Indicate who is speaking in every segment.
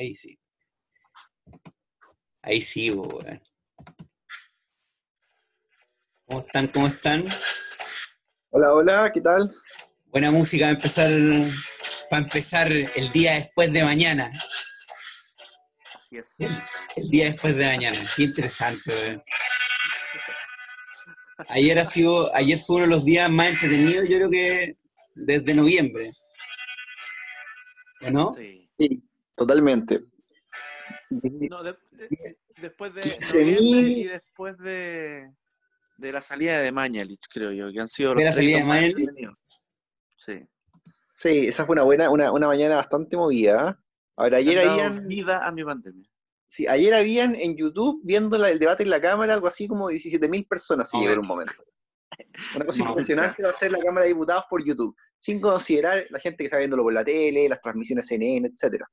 Speaker 1: ahí sí. Ahí sí, weón. ¿Cómo están? ¿Cómo están?
Speaker 2: Hola, hola, ¿qué tal?
Speaker 1: Buena música para empezar, para empezar el día después de mañana.
Speaker 2: Así es.
Speaker 1: El día después de mañana. Qué interesante, weón. Ayer ha sido, ayer fue uno de los días más entretenidos, yo creo que desde noviembre. ¿O no?
Speaker 3: Sí.
Speaker 2: Sí, totalmente.
Speaker 3: No, de- de- después de
Speaker 2: 15.000.
Speaker 3: noviembre y después de, de la salida de Mañalich, creo yo, que han sido
Speaker 1: ¿De
Speaker 3: los
Speaker 1: la salida de Mañalich?
Speaker 3: Sí.
Speaker 2: Sí, esa fue una buena, una, una mañana bastante movida. ¿eh? Ahora, ayer habían,
Speaker 3: vida a mi pandemia.
Speaker 2: sí, ayer habían en YouTube, viendo la- el debate en la Cámara, algo así como 17.000 personas, si
Speaker 1: No,
Speaker 2: llegó en un momento. Una cosa
Speaker 1: No,
Speaker 2: impresionante va a ser la Cámara de Diputados por YouTube, sin considerar la gente que está viéndolo por la tele, las transmisiones CNN, etcétera.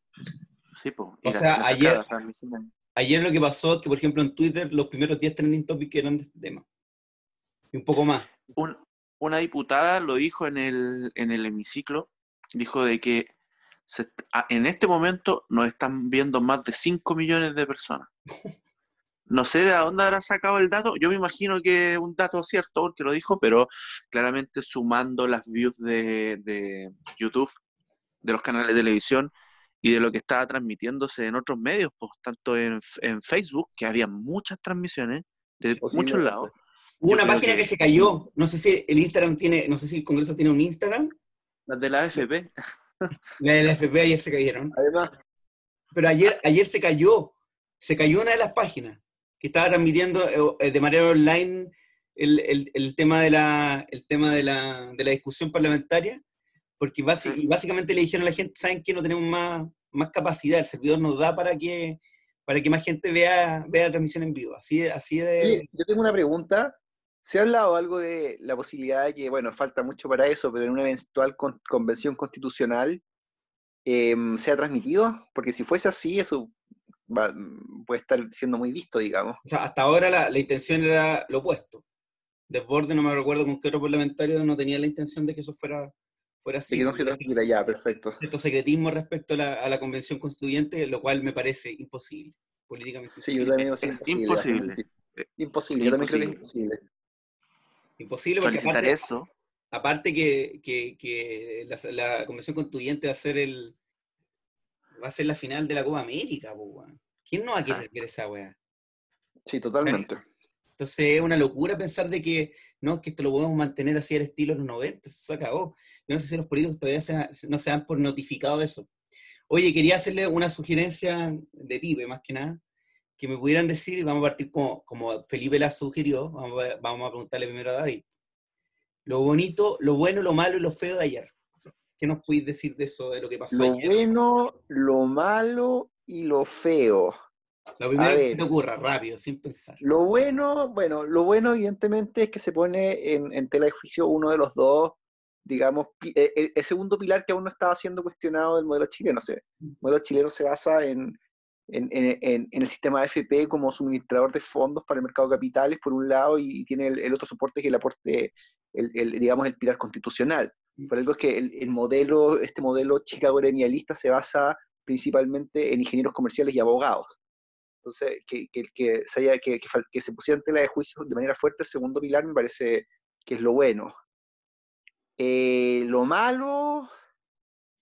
Speaker 3: Sí, po.
Speaker 1: O sea, ayer-. Ayer lo que pasó es que, por ejemplo, en Twitter los primeros 10 trending topics eran de este tema. Y un poco más.
Speaker 3: Un- una diputada lo dijo en el, en el hemiciclo, dijo de que se en este momento nos están viendo más de 5 millones de personas. No sé de dónde habrá sacado el dato, yo me imagino que es un dato cierto porque lo dijo, pero claramente sumando las views de, de YouTube, de los canales de televisión y de lo que estaba transmitiéndose en otros medios, pues tanto en, en Facebook, que había muchas transmisiones de muchos lados.
Speaker 1: Hubo una página
Speaker 3: que-
Speaker 1: que se cayó. No sé si el Instagram tiene, no sé si el Congreso tiene un Instagram.
Speaker 3: Las de la AFP.
Speaker 1: La de la FP ayer se cayeron.
Speaker 2: Además,
Speaker 1: Pero ayer, ayer se cayó. Se cayó una de las páginas que estaba transmitiendo eh, de manera online el, el- el tema, de la, el tema de, la, de la discusión parlamentaria. Porque
Speaker 3: Sí.
Speaker 1: y básicamente le dijeron a la gente, ¿saben qué? No tenemos más, más capacidad. El servidor nos da para que, para que más gente vea, vea la transmisión en vivo. Así, así de...
Speaker 2: Oye, yo tengo una pregunta. ¿Se ha hablado algo de la posibilidad de que, bueno, falta mucho para eso, pero en una eventual con- convención constitucional sea transmitido? Porque si fuese así, eso va- puede estar siendo muy visto, digamos.
Speaker 1: O sea, hasta ahora la, la intención era lo opuesto. Desborde, no me recuerdo con qué otro parlamentario no tenía la intención de que eso fuera, fuera
Speaker 2: De
Speaker 1: así.
Speaker 2: que no se ya, perfecto.
Speaker 1: cierto secretismo respecto a la, a la convención constituyente, lo cual me parece imposible, políticamente
Speaker 2: Sí, yo
Speaker 1: imposible.
Speaker 2: también
Speaker 3: Es
Speaker 2: es imposible.
Speaker 3: imposible.
Speaker 2: bastante Imposible, yo también creo que es
Speaker 3: Imposible.
Speaker 2: imposible.
Speaker 1: Imposible porque
Speaker 3: Solicitar
Speaker 1: aparte,
Speaker 3: eso.
Speaker 1: aparte que, que- que la, la convención constituyente va a ser el va a ser la final de la Copa América, weón. ¿Quién no va a querer ver esa weá?
Speaker 2: Sí, totalmente.
Speaker 1: Entonces es una locura pensar de que no, es que esto lo podemos mantener así al estilo de los 90, eso se acabó. Yo no sé si los políticos todavía se- no se dan por notificado de eso. Oye, quería hacerle una sugerencia de pibe, más que nada, que me pudieran decir, vamos a partir como, como Felipe la sugirió, vamos a, vamos a preguntarle primero a David, lo bonito, lo bueno, lo malo y lo feo de ayer. ¿Qué nos podéis decir de eso, de lo que pasó
Speaker 2: Lo
Speaker 1: ayer?
Speaker 2: bueno, lo malo y lo feo.
Speaker 1: Lo primero que
Speaker 2: ver.
Speaker 1: te ocurra, rápido, sin pensar.
Speaker 2: Lo bueno, bueno, lo bueno evidentemente es que se pone en, en tela de juicio uno de los dos, digamos, pi- eh, el, el segundo pilar que aún no estaba siendo cuestionado del modelo chileno. Se- el modelo chileno se basa en, en, en- en- en el sistema AFP como suministrador de fondos para el mercado de capitales, por un lado, y, tiene el, el otro soporte que es el aporte, el, el, digamos, el pilar constitucional. Por algo es que el, el modelo, este modelo chicago se basa principalmente en ingenieros comerciales y abogados. Entonces, que, que, se haya, que, tela de juicio de manera fuerte el segundo pilar me parece que es lo bueno. Eh, lo malo,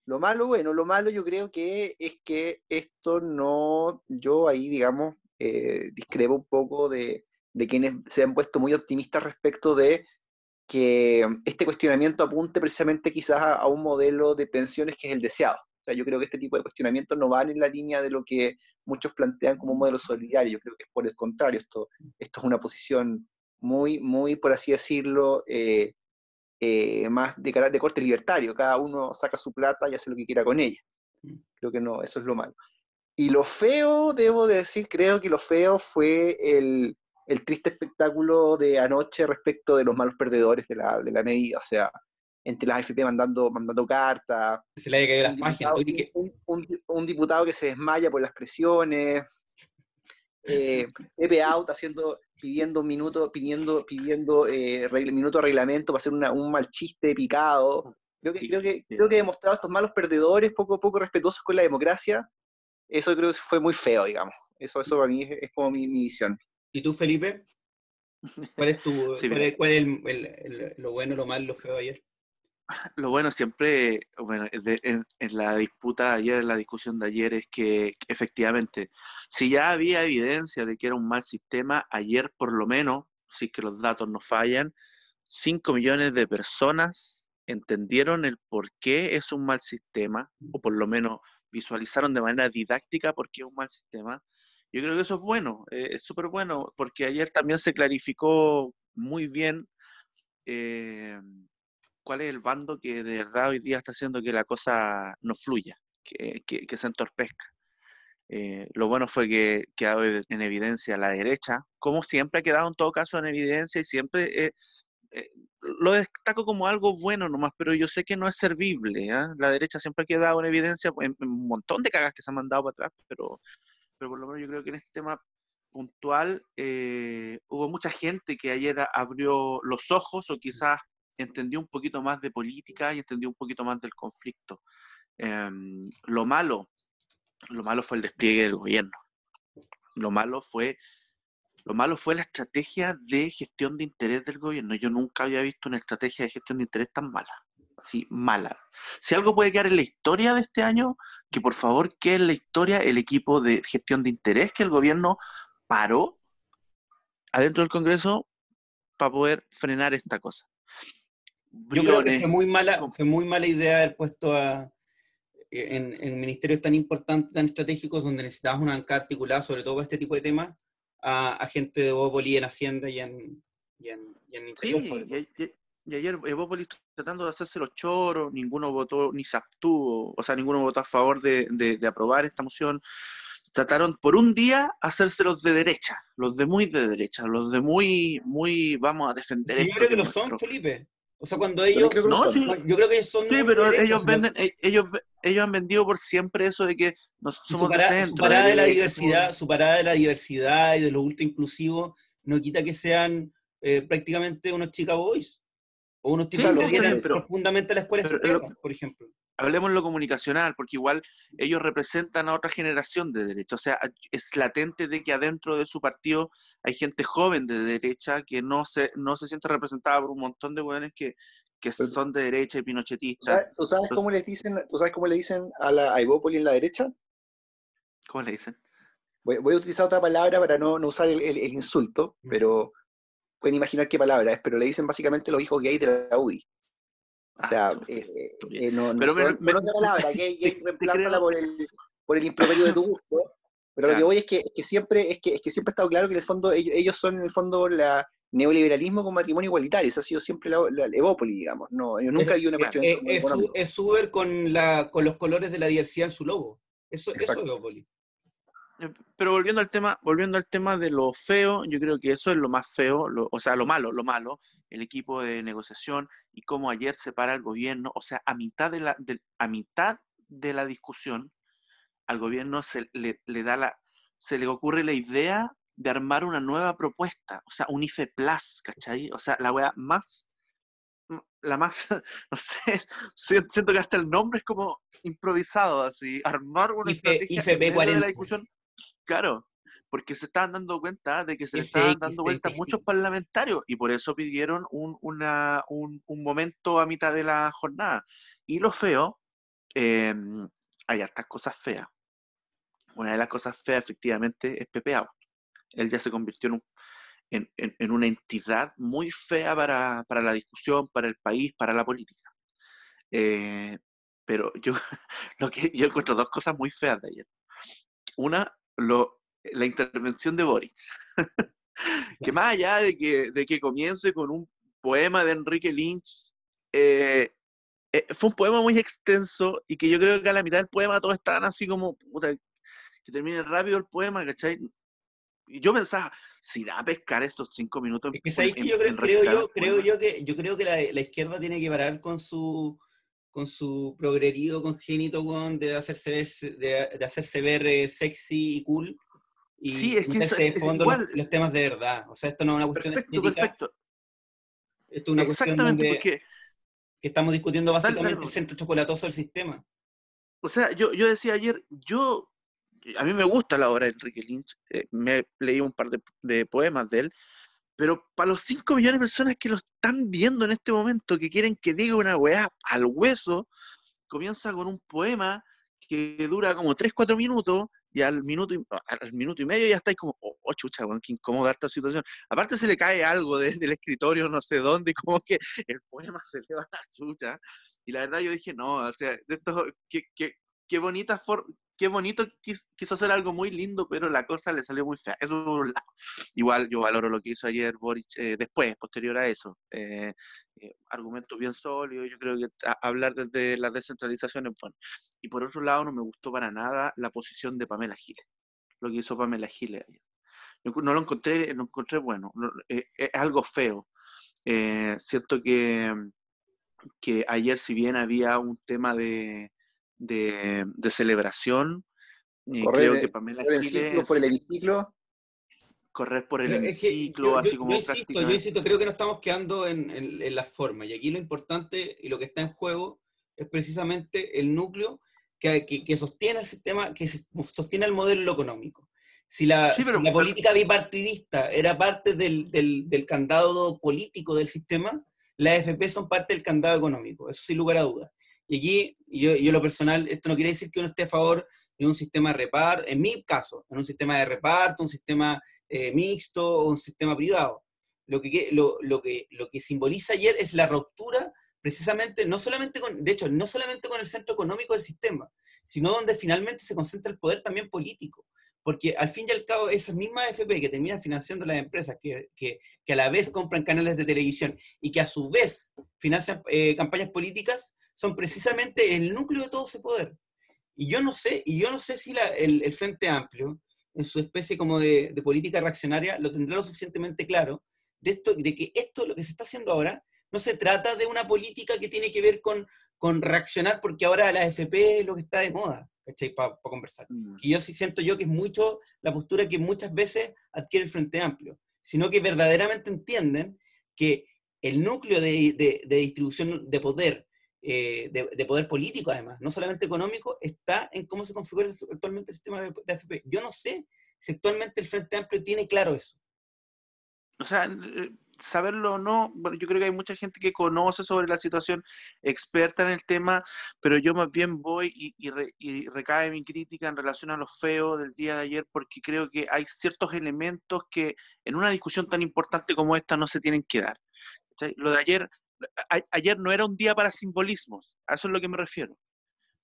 Speaker 2: lo malo, bueno, lo malo yo creo que es que esto no, yo ahí, digamos, eh, discrepo un poco de, de quienes se han puesto muy optimistas respecto de que este cuestionamiento apunte precisamente quizás a, a un modelo de pensiones que es el deseado. O sea, yo creo que este tipo de cuestionamientos no van en la línea de lo que muchos plantean como un modelo solidario. Yo creo que es por el contrario. Esto, esto es una posición muy, muy, por así decirlo, eh, eh, más de, de corte libertario. Cada uno saca su plata y hace lo que quiera con ella. Creo que no, eso es lo malo. Y lo feo, debo de decir, creo que lo feo fue el, el triste espectáculo de anoche respecto de los malos perdedores de la, de la medida. O sea, entre las AFP mandando, mandando cartas,
Speaker 1: Se le haya caído las páginas.
Speaker 2: diputado, un, un- un diputado que se desmaya por las presiones, eh, Pepe Out haciendo, pidiendo un minuto, pidiendo, pidiendo eh, minuto de reglamento para hacer una- un mal chiste picado. Creo que,
Speaker 3: Sí,
Speaker 2: creo, que,
Speaker 3: sí.
Speaker 2: creo que he demostrado estos malos perdedores, poco poco respetuosos con la democracia, eso creo que fue muy feo, digamos. Eso, eso para mí es, como mi, visión.
Speaker 1: ¿Y tú, Felipe? ¿Cuál es tu, cuál es, lo bueno, lo malo, lo feo ayer?
Speaker 3: Lo bueno siempre, bueno, en, la disputa de ayer, en la discusión de ayer, es que efectivamente, si ya había evidencia de que era un mal sistema, ayer por lo menos, si que los datos no fallan, 5 millones de personas entendieron el por qué es un mal sistema, o por lo menos visualizaron de manera didáctica por qué es un mal sistema. Yo creo que eso es bueno, eh, es súper bueno, porque ayer también se clarificó muy bien eh, cuál es el bando que de verdad hoy día está haciendo que la cosa no fluya, que, que, se entorpezca. Eh, lo bueno fue que quedó en evidencia la derecha, como siempre ha quedado en todo caso en evidencia y siempre lo destaco como algo bueno nomás, pero yo sé que no es servible. ¿ah? La derecha siempre ha quedado en evidencia en, un montón de cagas que se han mandado para atrás, pero, pero por lo menos yo creo que en este tema puntual eh, hubo mucha gente que ayer abrió los ojos o quizás entendió un poquito más de política y entendió un poquito más del conflicto. Em, lo malo, lo malo fue el despliegue del gobierno. Lo malo fue lo malo fue la estrategia de gestión de interés del gobierno. Yo nunca había visto una estrategia de gestión de interés tan mala. Así, mala. Si algo puede quedar en la historia de este año, que por favor quede en la historia el equipo de gestión de interés que el gobierno paró adentro del Congreso para poder frenar esta cosa.
Speaker 1: Yo creo que fue muy mala, fue muy mala idea haber puesto a, en, en ministerios tan importantes, tan estratégicos, donde necesitabas una banca articulada, sobre todo para este tipo de temas, a, gente de Bópoli en Hacienda y en, y en, Interior.
Speaker 3: Sí, y, ayer Bópoli tratando de hacerse los choros, ninguno votó ni se abstuvo, o sea, ninguno votó a favor de, de, aprobar esta moción. Trataron por un día hacerse los de derecha, los de muy de derecha, los de muy, muy vamos a defender.
Speaker 1: Yo creo que lo son, Felipe. O sea, cuando ellos.
Speaker 3: no, sí.
Speaker 1: Yo creo que son.
Speaker 3: Sí, pero ellos venden, eh, ellos, ellos han vendido por siempre eso de que nos somos
Speaker 1: de centro. Su parada de, la diversidad, su parada de la diversidad y de lo ultra inclusivo no quita que sean eh, prácticamente unos chica boys. O unos tipos que vienen profundamente a la escuela, por ejemplo
Speaker 3: hablemos lo comunicacional, porque igual ellos representan a otra generación de derecha. O sea, es latente de que adentro de su partido hay gente joven de derecha que no se, no se siente representada por un montón de jóvenes que, que son de derecha y pinochetistas.
Speaker 2: ¿Tú sabes, cómo le dicen, ¿tú sabes cómo le dicen a la a en la derecha?
Speaker 3: ¿Cómo le dicen?
Speaker 2: Voy, a utilizar otra palabra para no, no usar el, el, insulto, pero pueden imaginar qué palabra es, pero le dicen básicamente los hijos gay de la UDI. O sea, ah, eh, eh, no, no, pero me, palabra, que, que reemplázala por el, por el improperio de tu gusto. Pero lo que voy es que, es que siempre es que, es que siempre ha estado claro que en el fondo ellos, son en el fondo la neoliberalismo con matrimonio igualitario. Eso ha sido siempre la, la Evópoli, digamos. No, yo nunca vi una cuestión.
Speaker 1: Es, es, Uber con, la, con los colores de la diversidad en su logo. Eso, eso es Evópoli.
Speaker 3: Eh, pero volviendo al tema, volviendo al tema de lo feo, yo creo que eso es lo más feo, o sea, lo malo, lo malo, el equipo de negociación y cómo ayer se para el gobierno, o sea, a mitad de la, a mitad de la discusión, al gobierno se le, da la, se le ocurre la idea de armar una nueva propuesta, o sea, un IFE Plus, ¿cachai? O sea, la wea más, la más, no sé, siento que hasta el nombre es como improvisado, así, armar una estrategia de la discusión Claro, porque se estaban dando cuenta de que se le estaban dando vueltas muchos parlamentarios y por eso pidieron un, una, un, momento a mitad de la jornada. Y lo feo, em, hay hartas cosas feas. Una de las cosas feas efectivamente es Pepe Él ya se convirtió en, en, una entidad muy fea para, para, la discusión, para el país, para la política. Eh, pero yo, lo que, yo encuentro dos cosas muy feas de ayer. Una, lo, la intervención de Boris. que más allá de que, de que comience con un poema de Enrique Lynch, eh, eh, fue un poema muy extenso y que yo creo que a la mitad del poema todos estaban así como, que termine rápido el poema, ¿cachai? Y yo pensaba, si irá a pescar estos cinco minutos.
Speaker 1: Es que, yo creo, creo yo, creo yo que yo creo que la, la izquierda tiene que parar con su con su progrerido congénito de hacerse ver, de, hacerse ver eh, sexy y cool. Y
Speaker 3: sí, es que es,
Speaker 1: fondo los, temas de verdad. O sea, esto no es una cuestión
Speaker 3: perfecto, Perfecto.
Speaker 1: Esto es una cuestión donde, que estamos discutiendo básicamente el centro chocolatoso del sistema.
Speaker 3: O sea, yo, yo decía ayer, yo a mí me gusta la obra de Enrique Lynch, eh, me leí un par de, poemas de él, pero para los 5 millones de personas que lo están viendo en este momento, que quieren que diga una weá al hueso, comienza con un poema que dura como 3, 4 minutos y al minuto y, al minuto y medio ya estáis como, oh, chucha, qué incómoda esta situación. Aparte se le cae algo desde el escritorio, no sé dónde, y como que el poema se le va a la chucha. Y la verdad yo dije, no, o sea, de esto, qué, qué, qué bonita forma, qué bonito, quiso hacer algo muy lindo, pero la cosa le salió muy fea. Eso por un lado. Igual yo valoro lo que hizo ayer Boric eh, después, posterior a eso. Eh, eh, argumentos bien sólidos, yo creo que hablar desde la descentralización es bueno. Y por otro lado, no me gustó para nada la posición de Pamela Giles, lo que hizo Pamela Giles ayer. no lo encontré, lo encontré bueno, es algo feo. siento que, que ayer, si bien había un tema de, de, celebración.
Speaker 2: y creo que Pamela por el, por el hemiciclo.
Speaker 3: Correr por el hemiciclo, así como.
Speaker 1: Yo insisto, yo insisto, creo que no estamos quedando en, en, la forma. Y aquí lo importante y lo que está en juego es precisamente el núcleo que, que, sostiene el sistema, que sostiene el modelo económico. Si la, la política bipartidista era parte del, del, del, candado político del sistema, las AFP son parte del candado económico, eso sin lugar a dudas. Y aquí, yo, yo lo personal, esto no quiere decir que uno esté a favor de un sistema de reparto, en mi caso, en un sistema de reparto, un sistema eh, mixto o un sistema privado. Lo que, lo, lo, que, lo que simboliza ayer es la ruptura precisamente, no solamente con, de hecho, no solamente con el centro económico del sistema, sino donde finalmente se concentra el poder también político. Porque al fin y al cabo, esas mismas FP que terminan financiando las empresas, que, que, que a la vez compran canales de televisión y que a su vez financian eh, campañas políticas, son precisamente el núcleo de todo ese poder. Y yo no sé, y yo no sé si el, Frente Amplio, en su especie como de, política reaccionaria, lo tendrá lo suficientemente claro de, esto, de que esto, lo que se está haciendo ahora, no se trata de una política que tiene que ver con, con reaccionar porque ahora la FP es lo que está de moda, ¿cachai? Para conversar. Mm. Y yo sí siento yo que es mucho la postura que muchas veces adquiere el Frente Amplio, sino que verdaderamente entienden que el núcleo de, de distribución de poder eh, de, poder político, además, no solamente económico, está en cómo se configura actualmente el sistema de, AFP. Yo no sé si actualmente el Frente Amplio tiene claro eso.
Speaker 3: O sea, eh, saberlo o no, bueno, yo creo que hay mucha gente que conoce sobre la situación, experta en el tema, pero yo más bien voy y, y, recae mi crítica en relación a lo feo del día de ayer, porque creo que hay ciertos elementos que en una discusión tan importante como esta no se tienen que dar. Lo de ayer ayer no era un día para simbolismos, a eso es lo que me refiero.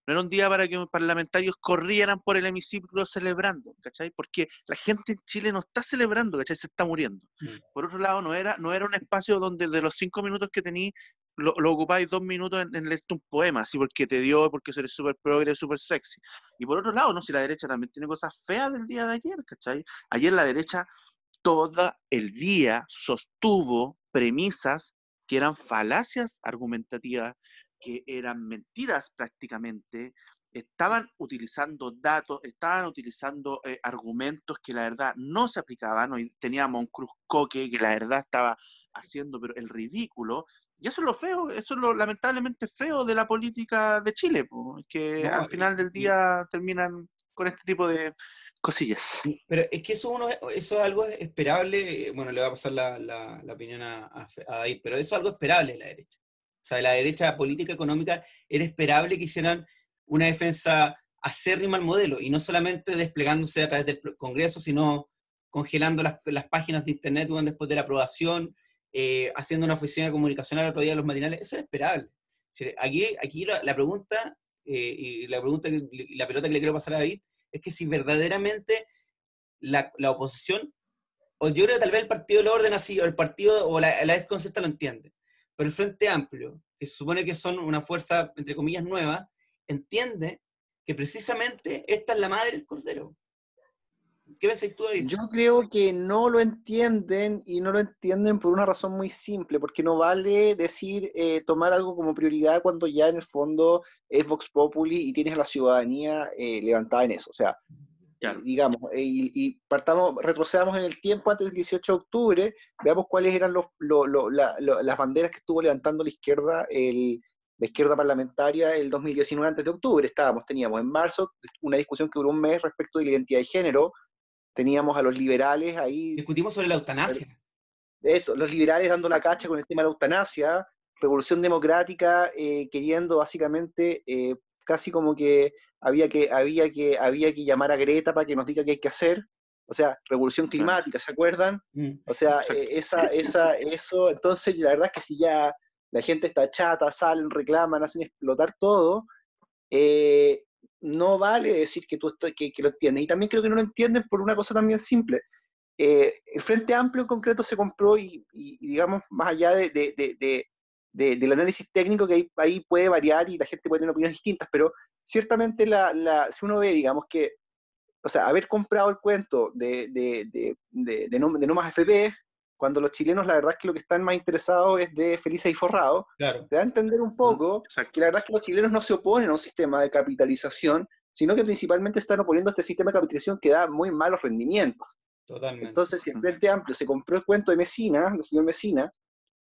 Speaker 3: No era un día para que los parlamentarios corrieran por el hemiciclo celebrando, ¿cachai? Porque la gente en Chile no está celebrando, ¿cachai? Se está muriendo. Mm. Por otro lado, no era, no era un espacio donde de los cinco minutos que tení, lo, ocupáis dos minutos en, leer un poema, así porque te dio, porque eres súper progre, súper sexy. Y por otro lado, no, si la derecha también tiene cosas feas del día de ayer, ¿cachai? Ayer la derecha todo el día sostuvo premisas que eran falacias argumentativas, que eran mentiras prácticamente, estaban utilizando datos, estaban utilizando eh, argumentos que la verdad no se aplicaban. Hoy teníamos un Cruz Coque que la verdad estaba haciendo pero el ridículo. Y eso es lo feo, eso es lo lamentablemente feo de la política de Chile, que al final del día terminan con este tipo de, cosillas.
Speaker 1: Pero es que eso, uno, es algo esperable, bueno, le va a pasar la, opinión a, David, pero eso es algo esperable de la derecha. O sea, de la derecha política económica era esperable que hicieran una defensa acérrima al modelo y no solamente desplegándose a través del Congreso, sino congelando las, páginas de Internet después de la aprobación, eh, haciendo una oficina de comunicación al otro día de los matinales, eso es esperable. Aquí, aquí la, pregunta, eh, y la pregunta, la pelota que le quiero pasar a David, es que si verdaderamente la, la oposición, o yo creo que tal vez el Partido del Orden así, o el Partido, o la, la lo entiende, pero el Frente Amplio, que se supone que son una fuerza, entre comillas, nueva, entiende que precisamente esta es la madre del Cordero. ¿Qué ves tú ahí?
Speaker 2: Yo creo que no lo entienden y no lo entienden por una razón muy simple, porque no vale decir eh, tomar algo como prioridad cuando ya en el fondo es Vox Populi y tienes a la ciudadanía eh, levantada en eso. O sea, digamos, eh, y, partamos, retrocedamos en el tiempo antes del 18 de octubre, veamos cuáles eran los, las banderas que estuvo levantando la izquierda el la izquierda parlamentaria el 2019 antes de octubre. Estábamos, teníamos en marzo una discusión que duró un mes respecto de la identidad de género, teníamos a los liberales ahí.
Speaker 1: Discutimos sobre la eutanasia.
Speaker 2: Eso, los liberales dando la cacha con el tema de la eutanasia, Revolución Democrática eh, queriendo básicamente eh, casi como que había que, había que había que llamar a Greta para que nos diga qué hay que hacer. O sea, revolución climática, ¿se acuerdan? Mm. O sea, eh, esa, esa, eso, entonces la verdad es que si ya la gente está chata, salen, reclaman, hacen explotar todo, no vale decir que tú estoy, que, lo entiendes. Y también creo que no lo entienden por una cosa también simple. el Frente Amplio en concreto se compró y, digamos, más allá de, del análisis técnico que ahí, puede variar y la gente puede tener opiniones distintas, pero ciertamente la, si uno ve, digamos que, o sea, haber comprado el cuento de, de, de, no, más FP, cuando los chilenos la verdad es que lo que están más interesados es de felices y forrados, te da a entender un poco que la verdad es que los chilenos no se oponen a un sistema de capitalización, sino que principalmente están oponiendo a este sistema de capitalización que da muy malos rendimientos.
Speaker 1: Totalmente.
Speaker 2: Entonces, si el Frente Amplio se compró el cuento de Mesina, del señor Mesina,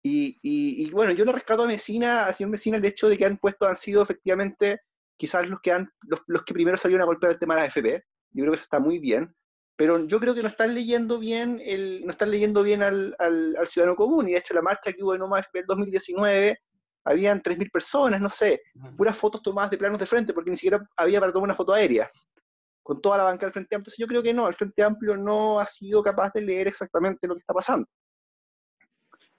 Speaker 2: y, bueno, yo lo rescato a Mesina, a señor Mesina, el hecho de que han puesto, han sido efectivamente quizás los que han, los, que primero salieron a golpear el tema de la FP. Yo creo que eso está muy bien. Pero yo creo que no están leyendo bien el, no están leyendo bien al, al, ciudadano común. Y de hecho la marcha que hubo de Noma FP en 2019, habían 3.000 personas, no sé, puras fotos tomadas de planos de frente, porque ni siquiera había para tomar una foto aérea, con toda la banca del Frente Amplio. Entonces yo creo que no, el Frente Amplio no ha sido capaz de leer exactamente lo que está pasando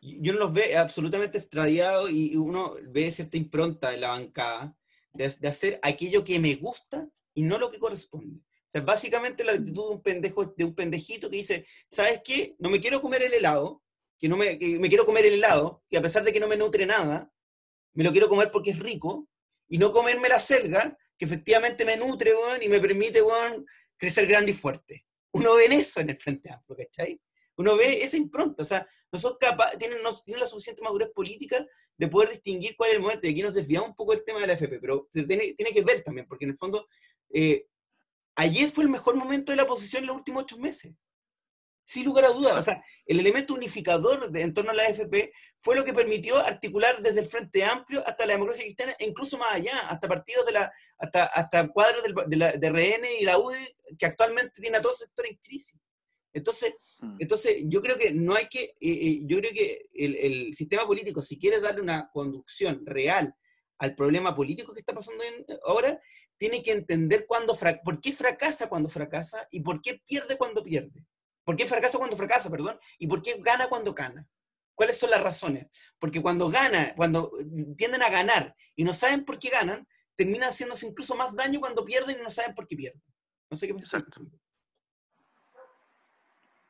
Speaker 1: yo no los ve absolutamente extradiados y uno ve cierta impronta en la bancada de, de, hacer aquello que me gusta y no lo que corresponde. Sea, básicamente la actitud de un pendejo, de un pendejito que dice, ¿sabes qué? No me quiero comer el helado, que no me, quiero comer el helado, que a pesar de que no me nutre nada, me lo quiero comer porque es rico, y no comerme la selga, que efectivamente me nutre, y me permite, crecer grande y fuerte. Uno ve eso en el Frente Amplio, ¿cachai? Uno ve esa impronta, o sea, no son capaces, tienen, no, tienen la suficiente madurez política de poder distinguir cuál es el momento. Y aquí nos desviamos un poco del tema de la FP, pero tiene, tiene que ver también, porque en el fondo, eh, ayer fue el mejor momento de la oposición en los últimos ocho meses. Sin lugar a dudas, o sea, el elemento unificador de, en torno a la AFP fue lo que permitió articular desde el Frente Amplio hasta la democracia cristiana, e incluso más allá, hasta partidos de la, hasta, hasta cuadros de, la, de RN y la UDI, que actualmente tiene a todo el sector en crisis. Entonces, mm. entonces yo creo que no hay que, eh, eh, yo creo que el, sistema político, si quiere darle una conducción real al problema político que está pasando ahora, tiene que entender cuándo por qué fracasa cuando fracasa y por qué pierde cuando pierde. ¿Por qué fracasa cuando fracasa, perdón? Y por qué gana cuando gana. ¿Cuáles son las razones? Porque cuando gana, cuando tienden a ganar y no saben por qué ganan, terminan haciéndose incluso más daño cuando pierden y no saben por qué pierden. No sé qué pensar.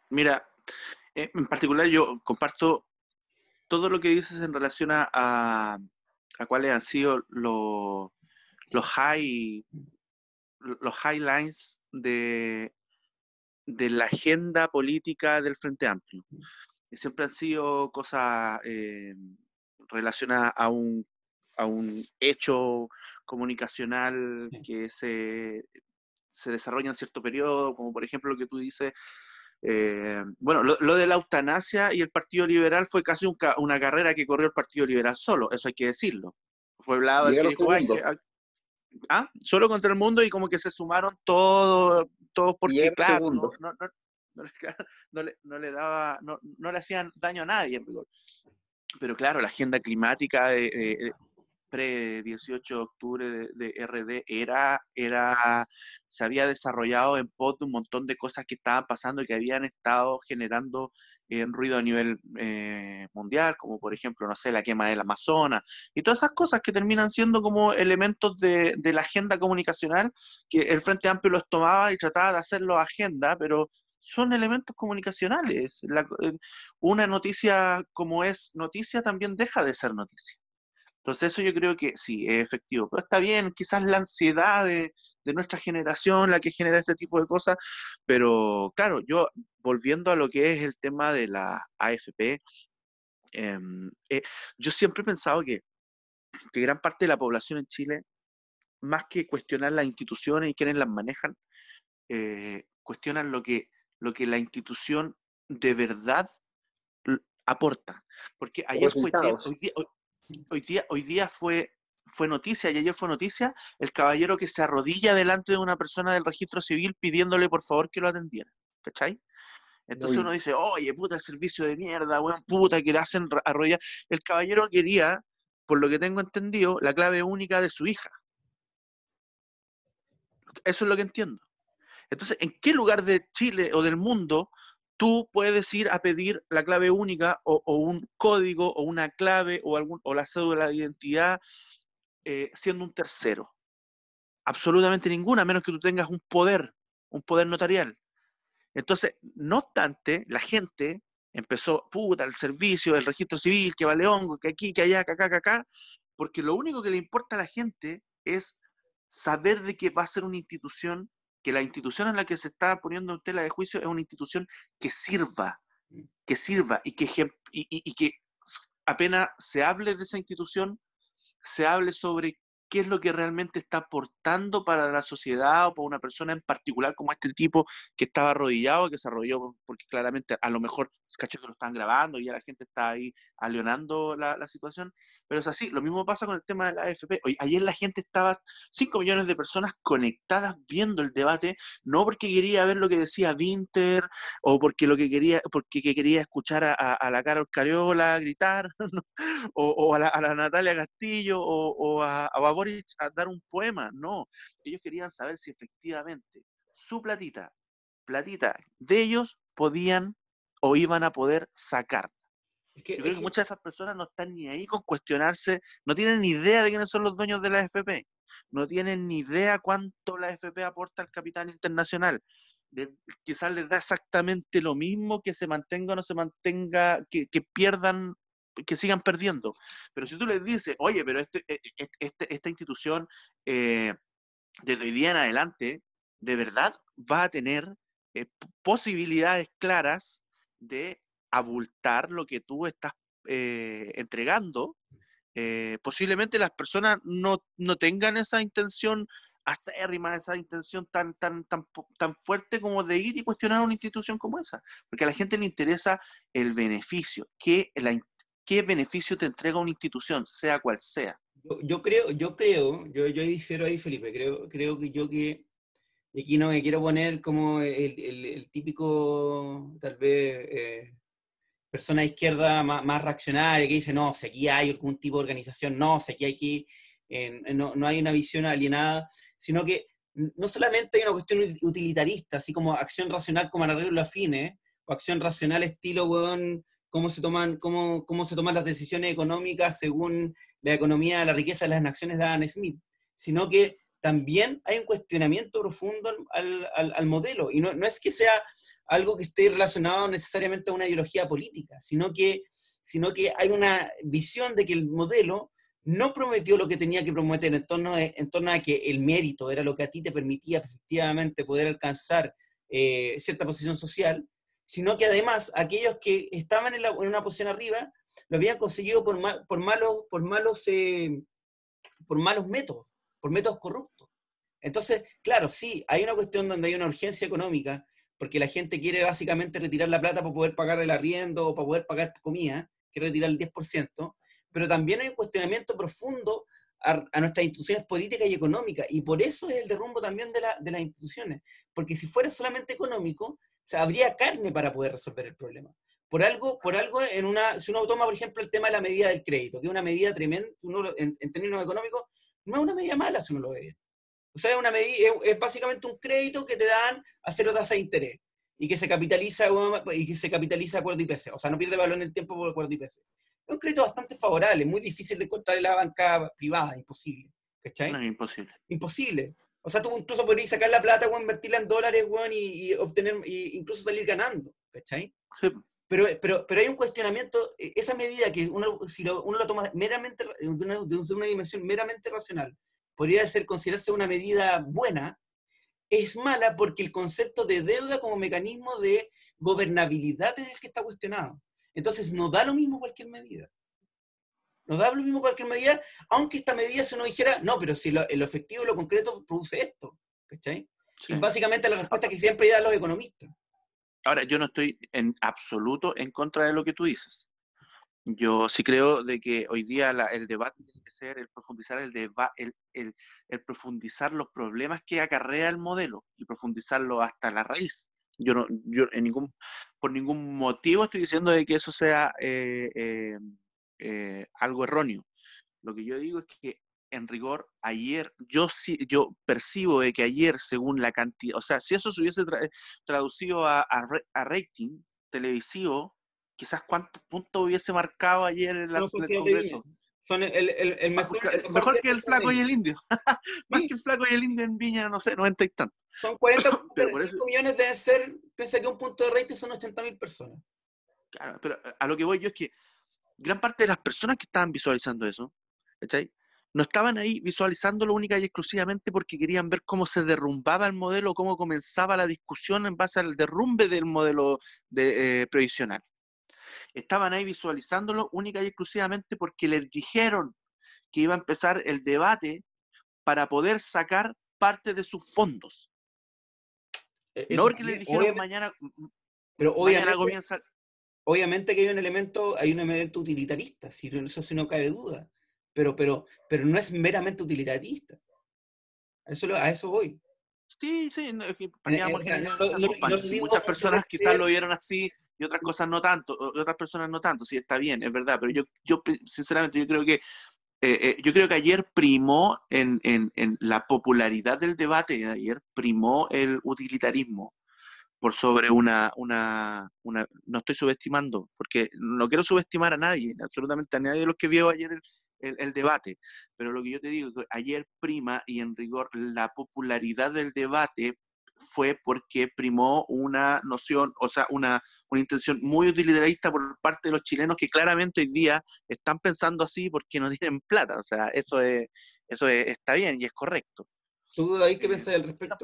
Speaker 3: Mira, eh, en particular yo comparto todo lo que dices en relación a, cuáles han sido los, los high los highlights de, de la agenda política del Frente Amplio. Siempre han sido cosas eh, relacionadas a un, a un hecho comunicacional que se, se desarrolla en cierto periodo, como por ejemplo lo que tú dices eh, bueno, lo, de la eutanasia y el Partido Liberal fue casi una carrera que corrió el Partido Liberal solo, eso hay que decirlo. Fue hablado que dijo, ah, solo contra el mundo y como que se sumaron todos, todos porque, claro, no, no, le, daba, no, le hacían daño a nadie. Pero claro, la agenda climática eh, eh, pre-18 de octubre de, RD era, era, se había desarrollado en de un montón de cosas que estaban pasando y que habían estado generando eh, ruido a nivel eh, mundial, como por ejemplo, no sé, la quema del Amazonas, y todas esas cosas que terminan siendo como elementos de, de la agenda comunicacional, que el Frente Amplio los tomaba y trataba de hacerlo agenda, pero son elementos comunicacionales. Eh, una noticia como es noticia también deja de ser noticia. Entonces eso yo creo que sí, es efectivo. Pero está bien, quizás la ansiedad de, nuestra generación la que genera este tipo de cosas, pero claro, yo volviendo a lo que es el tema de la AFP, em, eh, yo siempre he pensado que, que gran parte de la población en Chile, más que cuestionar las instituciones y quienes las manejan, eh, cuestionan lo que, lo que la institución de verdad aporta. Porque ayer fue, hoy día, Hoy día, hoy día fue fue noticia, y ayer fue noticia, el caballero que se arrodilla delante de una persona del registro civil pidiéndole por favor que lo atendiera. ¿Cachai? Entonces uno dice, oye, puta, servicio de mierda, weón, puta, que le hacen arrodillar. El caballero quería, por lo que tengo entendido, la clave única de su hija. Eso es lo que entiendo. Entonces, ¿en qué lugar de Chile o del mundo tú puedes ir a pedir la clave única o, un código o una clave o, algún, o la cédula de identidad eh, siendo un tercero? Absolutamente ninguna, a menos que tú tengas un poder, un poder notarial. Entonces, no obstante, la gente empezó, puta, el servicio, el registro civil, que vale hongo, que aquí, que allá, que acá, que acá, porque lo único que le importa a la gente es saber de que va a ser una institución, que la institución en la que se está poniendo en tela de juicio es una institución que sirva, mm. que sirva y que, y, y que apenas se hable de esa institución, se hable sobre qué es lo que realmente está aportando para la sociedad o para una persona en particular como este tipo que estaba arrodillado, que se arrodilló porque claramente a lo mejor cacho que lo están grabando y ya la gente está ahí aleonando la, situación, pero es así, lo mismo pasa con el tema de la AFP. Hoy, ayer la gente estaba, 5 millones de personas conectadas viendo el debate, no porque quería ver lo que decía Winter o porque lo que quería, porque quería escuchar a, la Carol Cariola gritar, o, a, la, Natalia Castillo o, a, a a dar un poema, no. Ellos querían saber si efectivamente su platita, platita de ellos podían o iban a poder sacar. Yo creo que, muchas de esas personas no están ni ahí con cuestionarse, no tienen ni idea de quiénes son los dueños de la FP, no tienen ni idea cuánto la FP aporta al capital internacional. quizás les da exactamente lo mismo que se mantenga o no se mantenga, que, que pierdan que sigan perdiendo. Pero si tú les dices, oye, pero este, e, e, este esta institución eh, desde hoy día en adelante, de verdad va a tener eh, posibilidades claras de abultar lo que tú estás eh, entregando, posiblemente las personas no, no, tengan esa intención acérrima, esa intención tan, tan, tan, tan fuerte como de ir y cuestionar una institución como esa, porque a la gente le interesa el beneficio, que la, qué beneficio te entrega una institución, sea cual sea.
Speaker 1: Yo, creo, yo creo, yo, yo difiero ahí, Felipe, creo, creo que yo que aquí no me quiero poner como el, típico, tal vez, eh, persona de izquierda más, reaccionaria que dice, no, si aquí hay algún tipo de organización, no, si aquí hay que, no, no, hay una visión alienada, sino que no solamente hay una cuestión utilitarista, así como acción racional como arreglo afines, o acción racional estilo, weón, cómo se toman, cómo, cómo se toman las decisiones económicas según la economía, la riqueza de las naciones de Adam Smith, sino que también hay un cuestionamiento profundo al, al, al modelo. Y no, no, es que sea algo que esté relacionado necesariamente a una ideología política, sino que, sino que hay una visión de que el modelo no prometió lo que tenía que prometer en torno, en torno a que el mérito era lo que a ti te permitía efectivamente poder alcanzar eh, cierta posición social, sino que además aquellos que estaban en, una posición arriba lo habían conseguido por, por malos, por, malos, eh, por malos métodos, por métodos corruptos. Entonces, claro, sí, hay una cuestión donde hay una urgencia económica, porque la gente quiere básicamente retirar la plata para poder pagar el arriendo o para poder pagar comida, quiere retirar el 10%, pero también hay un cuestionamiento profundo a, nuestras instituciones políticas y económicas, y por eso es el derrumbo también de, la, de las instituciones, porque si fuera solamente económico, habría carne para poder resolver el problema. Por algo, por algo en una, si uno toma, por ejemplo, el tema de la medida del crédito, que es una medida tremenda, uno, en, términos económicos, no es una medida mala si uno lo ve bien. O sea, es, una medida, es, básicamente un crédito que te dan a cero tasa de interés y que se capitaliza y que se capitaliza acuerdo IPC. O sea, no pierde valor en el tiempo por acuerdo IPC. Es un crédito bastante favorable, muy difícil de encontrar en la banca privada, imposible. ¿Cachai?
Speaker 3: No, imposible.
Speaker 1: Imposible. O sea, tú incluso podrías sacar la plata, o invertirla en dólares, weón, y, obtener, y incluso salir ganando, ¿cachai? Pero, pero, pero hay un cuestionamiento, e, esa medida que uno, si uno lo toma meramente, de una, de una dimensión meramente racional, podría ser considerarse una medida buena, es mala porque el concepto de deuda como mecanismo de gobernabilidad es el que está cuestionado. Entonces, no da lo mismo cualquier medida. Nos da lo mismo cualquier medida, aunque esta medida si uno dijera, no, pero si lo, el efectivo y lo concreto produce esto, ¿cachai? Es básicamente la respuesta que siempre dan los economistas.
Speaker 3: Ahora, yo no estoy en absoluto en contra de lo que tú dices. Yo sí creo de que hoy día el debate tiene que ser el profundizar el, el, el, profundizar los problemas que acarrea el modelo y profundizarlo hasta la raíz. Yo no, yo en ningún, por ningún motivo estoy diciendo de que eso sea eh, eh, eh, algo erróneo. Lo que yo digo es que en rigor, ayer, yo sí, yo percibo de que ayer, según la cantidad, o sea, si eso se hubiese traducido a, rating televisivo, quizás cuántos puntos hubiese marcado ayer en, el Congreso.
Speaker 1: Son el, mejor,
Speaker 3: mejor, que el flaco y el indio. Más que el flaco y el indio en Viña, no sé, 90 y tanto.
Speaker 1: Son 40 millones, deben ser, pensé que un punto de rating son 80 mil personas.
Speaker 3: Claro, pero a lo que voy yo es que gran parte de las personas que estaban visualizando eso, ¿cachai? no estaban ahí visualizándolo única y exclusivamente porque querían ver cómo se derrumbaba el modelo, cómo comenzaba la discusión en base al derrumbe del modelo de, eh, previsional. Estaban ahí visualizándolo única y exclusivamente porque les dijeron que iba a empezar el debate para poder sacar parte de sus fondos. E, no porque les dijeron mañana,
Speaker 1: pero obviamente, comienza... Obviamente que hay un elemento, hay un elemento utilitarista, si eso sí no cabe duda pero, pero, pero no es meramente utilitarista. A eso, a eso voy.
Speaker 3: Sí, sí, muchas personas quizás lo vieron así y otras cosas no tanto, otras personas no tanto, sí, está bien, es verdad, pero yo, yo sinceramente yo creo que eh, eh, yo creo que ayer primó en, en, en, la popularidad del debate, ayer primó el utilitarismo por sobre una, una, una, no estoy subestimando, porque no quiero subestimar a nadie, absolutamente a nadie de los que vio ayer el, el, debate. Pero lo que yo te digo, que ayer prima y en rigor la popularidad del debate fue porque primó una noción, o sea, una, una intención muy utilitarista por parte de los chilenos que claramente hoy día están pensando así porque no tienen plata. O sea, eso es, eso está bien y es correcto.
Speaker 1: ¿Tú ahí qué eh, pensás al respecto?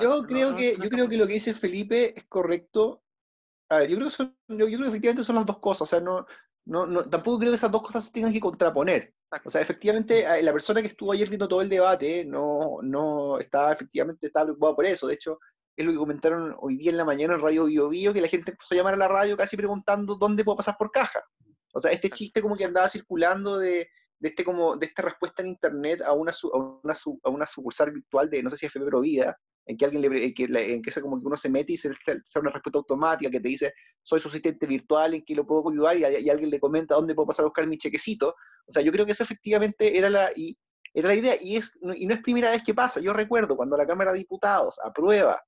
Speaker 2: Yo creo que, yo creo que lo que dice Felipe es correcto. A ver, yo creo que son, yo, yo creo que efectivamente son las dos cosas. O sea, no, no, no, tampoco creo que esas dos cosas se tengan que contraponer. O sea, efectivamente, eh, la persona que estuvo ayer viendo todo el debate no, no estaba efectivamente estaba preocupado por eso. De hecho, es lo que comentaron hoy día en la mañana en Radio Bio, Bio que la gente empezó a llamar a la radio casi preguntando dónde puedo pasar por caja. O sea, este chiste como que andaba circulando de, de este como de esta respuesta en internet a una, a una, a una sucursal virtual de no sé si es Febrero Vida, en que alguien le, en que, en que como que uno se mete y se hace una respuesta automática que te dice, soy su asistente virtual, en que lo puedo ayudar, y, alguien le comenta dónde puedo pasar a buscar mi chequecito. O sea, yo creo que eso efectivamente era la, y, era la idea, y, es, y no es primera vez que pasa. Yo recuerdo cuando la Cámara de Diputados aprueba,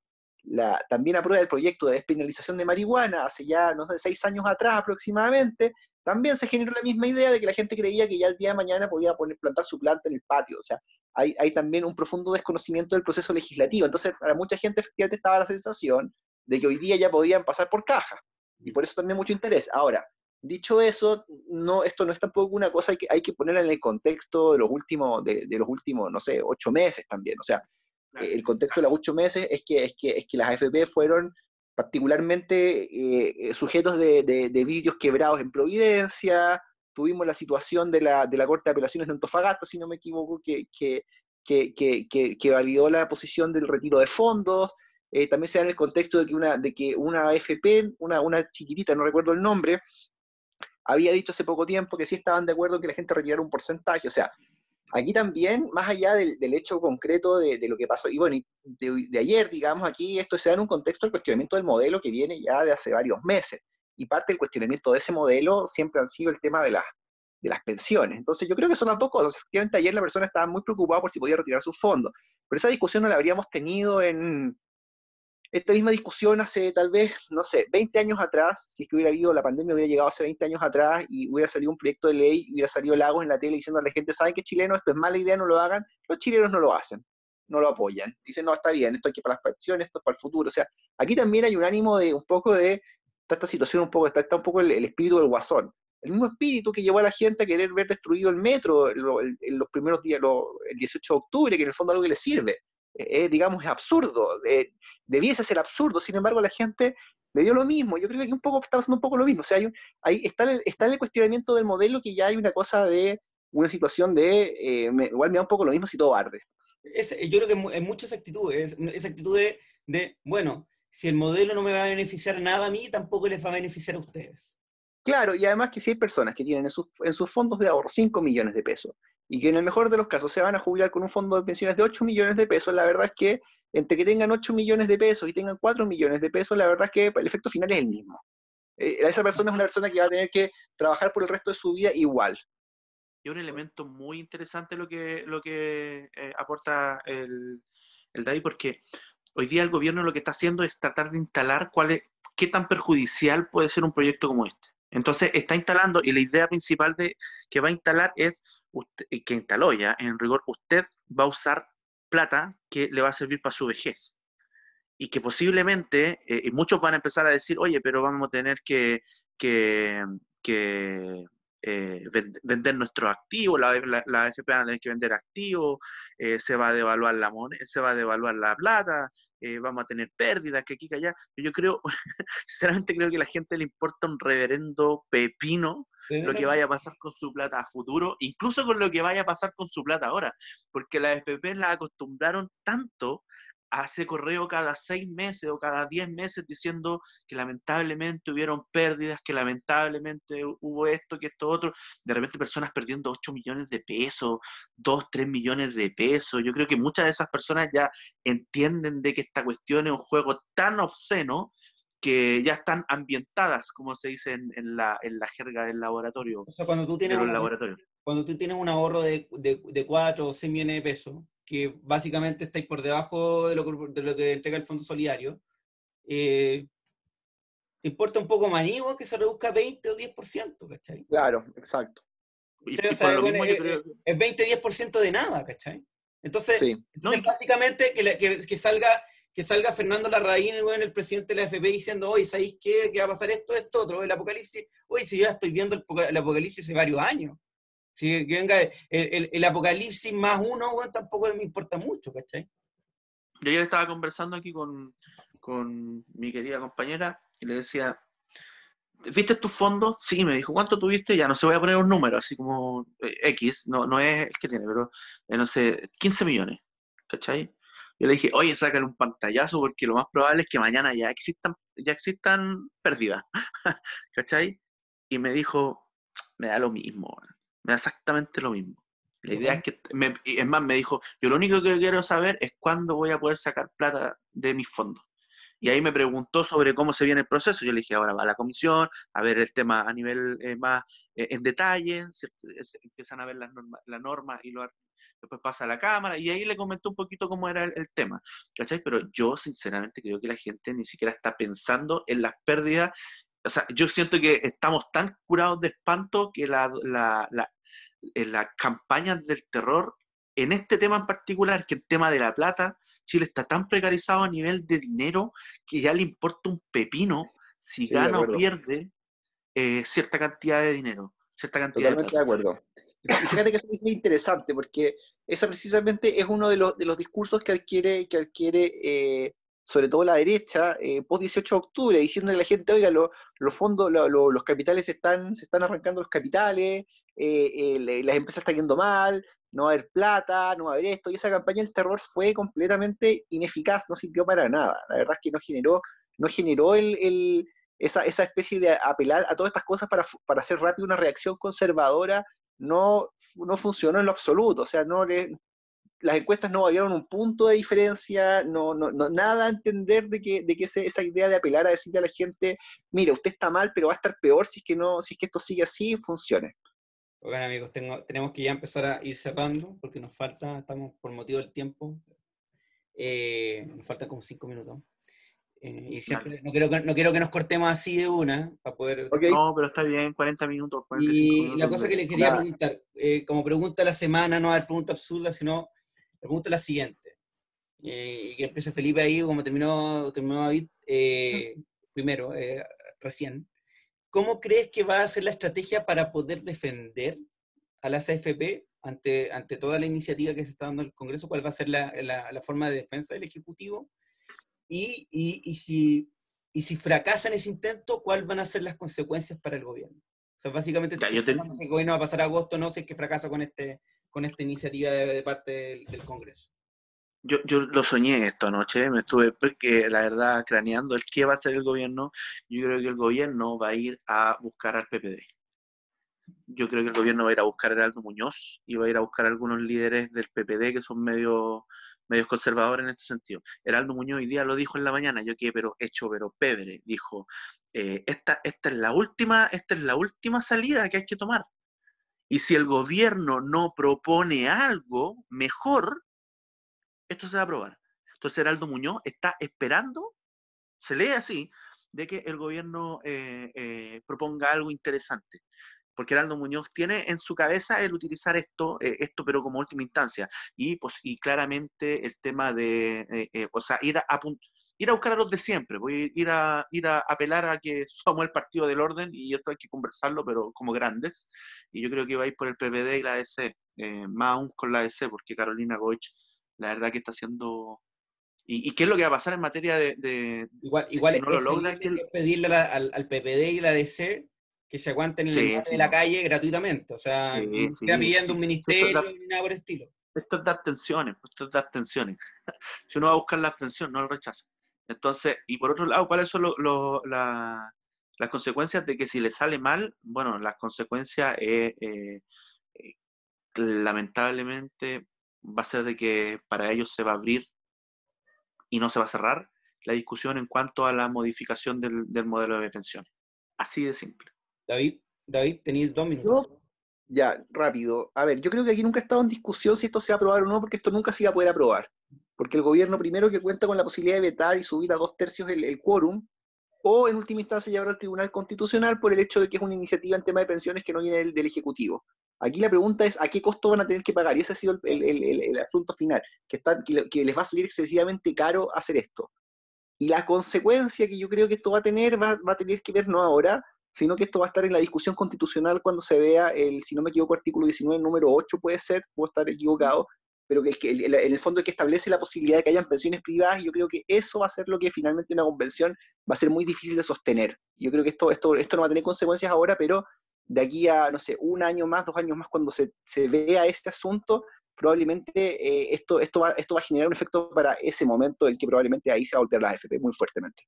Speaker 2: la, también aprueba el proyecto de despenalización de marihuana, hace ya, no sé, seis años atrás aproximadamente, también se generó la misma idea de que la gente creía que ya el día de mañana podía poner, plantar su planta en el patio. O sea, hay, hay también un profundo desconocimiento del proceso legislativo. Entonces, para mucha gente efectivamente estaba la sensación de que hoy día ya podían pasar por caja. Y por eso también mucho interés. Ahora, dicho eso, no, esto no es tampoco una cosa que hay que ponerla en el contexto de los últimos, de, los últimos, no sé, ocho meses también. O sea, el contexto de los ocho meses es que, es que, es que las AFP fueron particularmente eh, sujetos de, de, de vídeos quebrados en Providencia, tuvimos la situación de la, de la Corte de Apelaciones de Antofagasta, si no me equivoco, que, que, que, que validó la posición del retiro de fondos. Eh, también se da en el contexto de que una, de que una AFP, una, una chiquitita, no recuerdo el nombre, había dicho hace poco tiempo que sí estaban de acuerdo que la gente retirara un porcentaje. O sea, aquí también, más allá del, hecho concreto de, de, lo que pasó, y bueno, de, de, ayer, digamos, aquí esto se da en un contexto del cuestionamiento del modelo que viene ya de hace varios meses y parte del cuestionamiento de ese modelo siempre han sido el tema de, las de las pensiones. Entonces yo creo que son las dos cosas. Efectivamente ayer la persona estaba muy preocupada por si podía retirar sus fondos, pero esa discusión no la habríamos tenido en esta misma discusión hace tal vez, no sé, 20 años atrás, si es que hubiera habido la pandemia, hubiera llegado hace 20 años atrás y hubiera salido un proyecto de ley hubiera salido Lagos en la tele diciendo a la gente, ¿saben que chileno esto es mala idea, no lo hagan? Los chilenos no lo hacen no lo apoyan. Dicen, no, está bien, esto hay que para las pensiones, esto es para el futuro. O sea, aquí también hay un ánimo de un poco de está esta situación un poco, está, está un poco el, espíritu del guasón. El mismo espíritu que llevó a la gente a querer ver destruido el metro en los primeros días, el 18 de octubre, que en el fondo algo que le sirve. Eh, digamos, es absurdo. debiese ser absurdo, sin embargo, la gente le dio lo mismo. Yo creo que aquí un poco está pasando un poco lo mismo. O sea, hay ahí está el, está el cuestionamiento del modelo que ya hay una cosa de una situación de, eh, igual me da un poco lo mismo si todo arde.
Speaker 1: yo creo que en muchas actitudes, esa actitud de, de, bueno, si el modelo no me va a beneficiar nada a mí, tampoco les va a beneficiar a ustedes.
Speaker 2: Claro, y además que si hay personas que tienen en sus, en sus fondos de ahorro 5 millones de pesos y que en el mejor de los casos se van a jubilar con un fondo de pensiones de 8 millones de pesos, la verdad es que entre que tengan 8 millones de pesos y tengan 4 millones de pesos, la verdad es que el efecto final es el mismo. Eh, esa persona es una persona que va a tener que trabajar por el resto de su vida igual.
Speaker 3: Y un elemento muy interesante lo que, lo que eh, aporta el, el David, porque hoy día el gobierno lo que está haciendo es tratar de instalar cuál es, qué tan perjudicial puede ser un proyecto como este. Entonces está instalando, y la idea principal de, que va a instalar es, que instaló en rigor, usted va a usar plata que le va a servir para su vejez. Y que posiblemente, eh, y muchos van a empezar a decir, oye, pero vamos a tener que, que, eh, vender nuestros activos, la, la, la, AFP va a tener que vender activos, eh, se va a devaluar la moneda, se va a devaluar la plata, eh, vamos a tener pérdidas, que aquí, que allá. Yo creo, sinceramente creo que a la gente le importa un reverendo pepino lo que vaya a pasar con su plata a futuro, incluso con lo que vaya a pasar con su plata ahora, porque la AFP la acostumbraron tanto hace correo cada seis meses o cada diez meses diciendo que lamentablemente hubieron pérdidas, que lamentablemente hubo esto, que esto otro. De repente personas perdiendo 8 millones de pesos, 2, 3 millones de pesos. Yo creo que muchas de esas personas ya entienden de que esta cuestión es un juego tan obsceno que ya están ambientadas, como se dice en, la, en la, jerga del laboratorio.
Speaker 1: O sea, cuando tú tienes, un, cuando tú tienes un ahorro de, de, de 4 o 6 millones de pesos, que básicamente estáis por debajo de lo, de lo que entrega el Fondo Solidario, eh, te importa un poco más que se reduzca 20 o 10%, ¿cachai?
Speaker 2: Claro, exacto.
Speaker 1: o sea, bueno, es, es 20-10% de nada, ¿cachai? Entonces, sí. entonces no, básicamente que, que, que, salga que salga Fernando Larraín, el presidente de la FP, diciendo, oye, ¿sabéis qué? ¿Qué va a pasar esto, esto, otro? El apocalipsis. Oye, si yo ya estoy viendo el, el apocalipsis hace varios años. Si venga el, el, apocalipsis más uno, tampoco me importa mucho, ¿cachai?
Speaker 3: Yo ayer estaba conversando aquí con, con mi querida compañera y le decía, ¿viste tus fondos? Sí, me dijo, ¿cuánto tuviste? Ya no se voy a poner un número, así como eh, X, no, no es el que tiene, pero eh, no sé, 15 millones, ¿cachai? Yo le dije, oye, sácale un pantallazo porque lo más probable es que mañana ya existan, ya existan pérdidas, ¿cachai? Y me dijo, me da lo mismo, me da exactamente lo mismo. La idea es que, me, es más, me dijo, yo lo único que quiero saber es cuándo voy a poder sacar plata de mis fondos. Y ahí me preguntó sobre cómo se viene el proceso. Yo le dije, ahora va a la comisión, a ver el tema a nivel eh, más eh, en detalle, empiezan a ver las normas la norma y lo, después pasa a la Cámara, y ahí le comentó un poquito cómo era el, el, tema. ¿Cachai? Pero yo sinceramente creo que la gente ni siquiera está pensando en las pérdidas o sea, yo siento que estamos tan curados de espanto que la, la, la, las campañas del terror, en este tema en particular, que el tema de la plata, Chile está tan precarizado a nivel de dinero que ya le importa un pepino si sí, gana o pierde eh, cierta cantidad de dinero. Cierta cantidad
Speaker 2: Totalmente de, de acuerdo. Y fíjate que eso es muy interesante porque esa precisamente es uno de los, de los discursos que adquiere, que adquiere eh, sobre todo la derecha, eh, post 18 de octubre, diciéndole a la gente, oiga, lo, los fondos, lo, lo, los capitales están, se están arrancando los capitales, eh, eh, las empresas están yendo mal, no va a haber plata, no va a haber esto, y esa campaña del terror fue completamente ineficaz, no sirvió para nada. La verdad es que no generó, no generó el, el, esa, esa especie de apelar a todas estas cosas para, para hacer rápido una reacción conservadora, no, no funcionó en lo absoluto, o sea, no le, las encuestas no valieron un punto de diferencia, no, no, no nada a entender de que, de que ese, esa idea de apelar a decirle a la gente, mire, usted está mal, pero va a estar peor si es que no, si es que esto sigue así, funcione.
Speaker 1: Bueno, amigos, tengo, tenemos que ya empezar a ir cerrando, porque nos falta, estamos por motivo del tiempo, eh, nos falta como cinco minutos. Eh, y siempre, no quiero, no quiero que nos cortemos así de una, para poder...
Speaker 3: Okay. No, pero está bien, 40 minutos, 45
Speaker 1: y
Speaker 3: minutos.
Speaker 1: la cosa que le quería claro. preguntar, eh, como pregunta de la semana, no hay pregunta absurda, sino pregunta es la siguiente. Eh, que empiece Felipe ahí, como terminó, terminó David, eh, primero, eh, recién. ¿Cómo crees que va a ser la estrategia para poder defender a las AFP ante, ante toda la iniciativa que se está dando en el Congreso? ¿Cuál va a ser la, la, la forma de defensa del Ejecutivo? Y, y, y, si, y si fracasa en ese intento, ¿cuáles van a ser las consecuencias para el gobierno? O sea, básicamente,
Speaker 3: ya, te...
Speaker 1: si el gobierno va a pasar a agosto, no sé si es que fracasa con, este, con esta iniciativa de, parte del, del, Congreso.
Speaker 3: Yo, yo lo soñé esta noche, me estuve, porque la verdad, craneando el qué va a hacer el gobierno. Yo creo que el gobierno va a ir a buscar al PPD. Yo creo que el gobierno va a ir a buscar a Heraldo Muñoz y va a ir a buscar a algunos líderes del PPD que son medio, medios conservadores en este sentido. Heraldo Muñoz hoy día lo dijo en la mañana, yo quedé pero hecho, pero pebre, dijo, eh, esta, esta, es la última, esta es la última salida que hay que tomar. Y si el gobierno no propone algo mejor, esto se va a aprobar. Entonces Heraldo Muñoz está esperando, se lee así, de que el gobierno eh, eh, proponga algo interesante. Porque Heraldo Muñoz tiene en su cabeza el utilizar esto, eh, esto pero como última instancia. Y, pues, y claramente el tema de, o sea, ir a, ir a buscar a los de siempre, voy ir a, ir a apelar a que somos el partido del orden y esto hay que conversarlo, pero como grandes. Y yo creo que va a ir por el PPD y la ADC, más aún con la ADC, porque Carolina Goich la verdad que está haciendo... ¿Y, qué es lo que va a pasar en materia de...
Speaker 1: igual, igual si no lo logra, que pedirle al, al, PPD y la DC que se aguanten en el de la calle gratuitamente. O sea, sí, pidiendo un ministerio ni nada por el estilo.
Speaker 3: Esto es dar tensiones, esto es dar tensiones. si uno va a buscar la abstención, no lo rechaza. Entonces, y por otro lado, ¿cuáles son las consecuencias de que si le sale mal? Bueno, las consecuencias, eh, eh, lamentablemente, va a ser de que para ellos se va a abrir y no se va a cerrar la discusión en cuanto a la modificación del, modelo de pensiones. Así de simple.
Speaker 1: David, David, tenéis dos minutos.
Speaker 2: ya, rápido. A ver, yo creo que aquí nunca ha estado en discusión si esto se va a aprobar o no, porque esto nunca se va a poder aprobar. Porque el gobierno primero que cuenta con la posibilidad de vetar y subir a dos tercios el, el quórum, o en última instancia llevar al Tribunal Constitucional por el hecho de que es una iniciativa en tema de pensiones que no viene del, Ejecutivo. Aquí la pregunta es a qué costo van a tener que pagar, y ese ha sido el, asunto final, que, está, que, les va a salir excesivamente caro hacer esto. Y la consecuencia que yo creo que esto va a tener, va, a tener que ver no ahora, sino que esto va a estar en la discusión constitucional cuando se vea el, si no me equivoco, artículo 19, número 8 puede ser, puedo estar equivocado, pero que, en el fondo el que establece la posibilidad de que hayan pensiones privadas, yo creo que eso va a ser lo que finalmente una convención va a ser muy difícil de sostener. Yo creo que esto, esto, esto no va a tener consecuencias ahora, pero de aquí a, no sé, un año más, dos años más, cuando se, se vea este asunto, probablemente eh, esto, esto, va, esto va a generar un efecto para ese momento en que probablemente ahí se va a golpear la AFP muy fuertemente.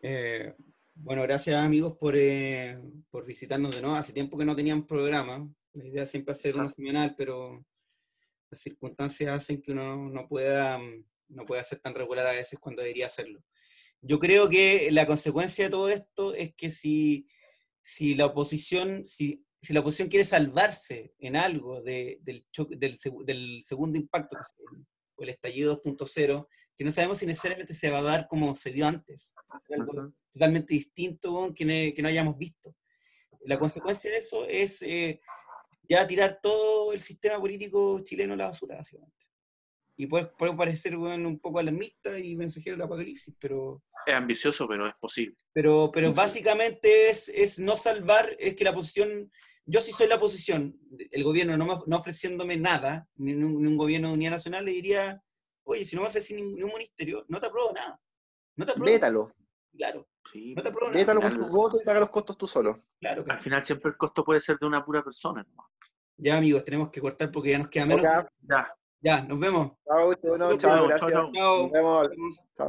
Speaker 1: Eh, bueno, gracias amigos por, eh, por, visitarnos de nuevo. Hace tiempo que no tenían programa. La idea siempre hacer uno semanal, pero las circunstancias hacen que uno no pueda, no pueda ser tan regular a veces cuando debería hacerlo. Yo creo que la consecuencia de todo esto es que si si la oposición, si, si la oposición quiere salvarse en algo del, del, del, segundo impacto, o el estallido 2.0, que no sabemos si necesariamente se va a dar como se dio antes, algo totalmente distinto que, que, no hayamos visto. La consecuencia de eso es eh, ya tirar todo el sistema político chileno a la basura, básicamente y puede, puede parecer un poco alarmista y mensajero del apocalipsis, pero...
Speaker 3: Es ambicioso, pero es posible.
Speaker 1: Pero, pero básicamente es, es no salvar, es que la posición, yo si soy la posición, el gobierno no, no ofreciéndome nada, ni un, gobierno de unidad nacional, le diría, oye, si no me ofreces ningún ministerio, no te apruebo nada. No te apruebo.
Speaker 2: Vétalo.
Speaker 1: Claro.
Speaker 2: no te apruebo Vétalo con tu voto y paga los costos tú solo.
Speaker 3: Claro. Al final siempre el costo puede ser de una pura persona.
Speaker 1: Ya, amigos, tenemos que cortar porque ya nos queda menos.
Speaker 3: Ya.
Speaker 1: Ya, nos vemos.
Speaker 2: Chao, chao, chao, gracias. Chao, Nos vemos. Chao.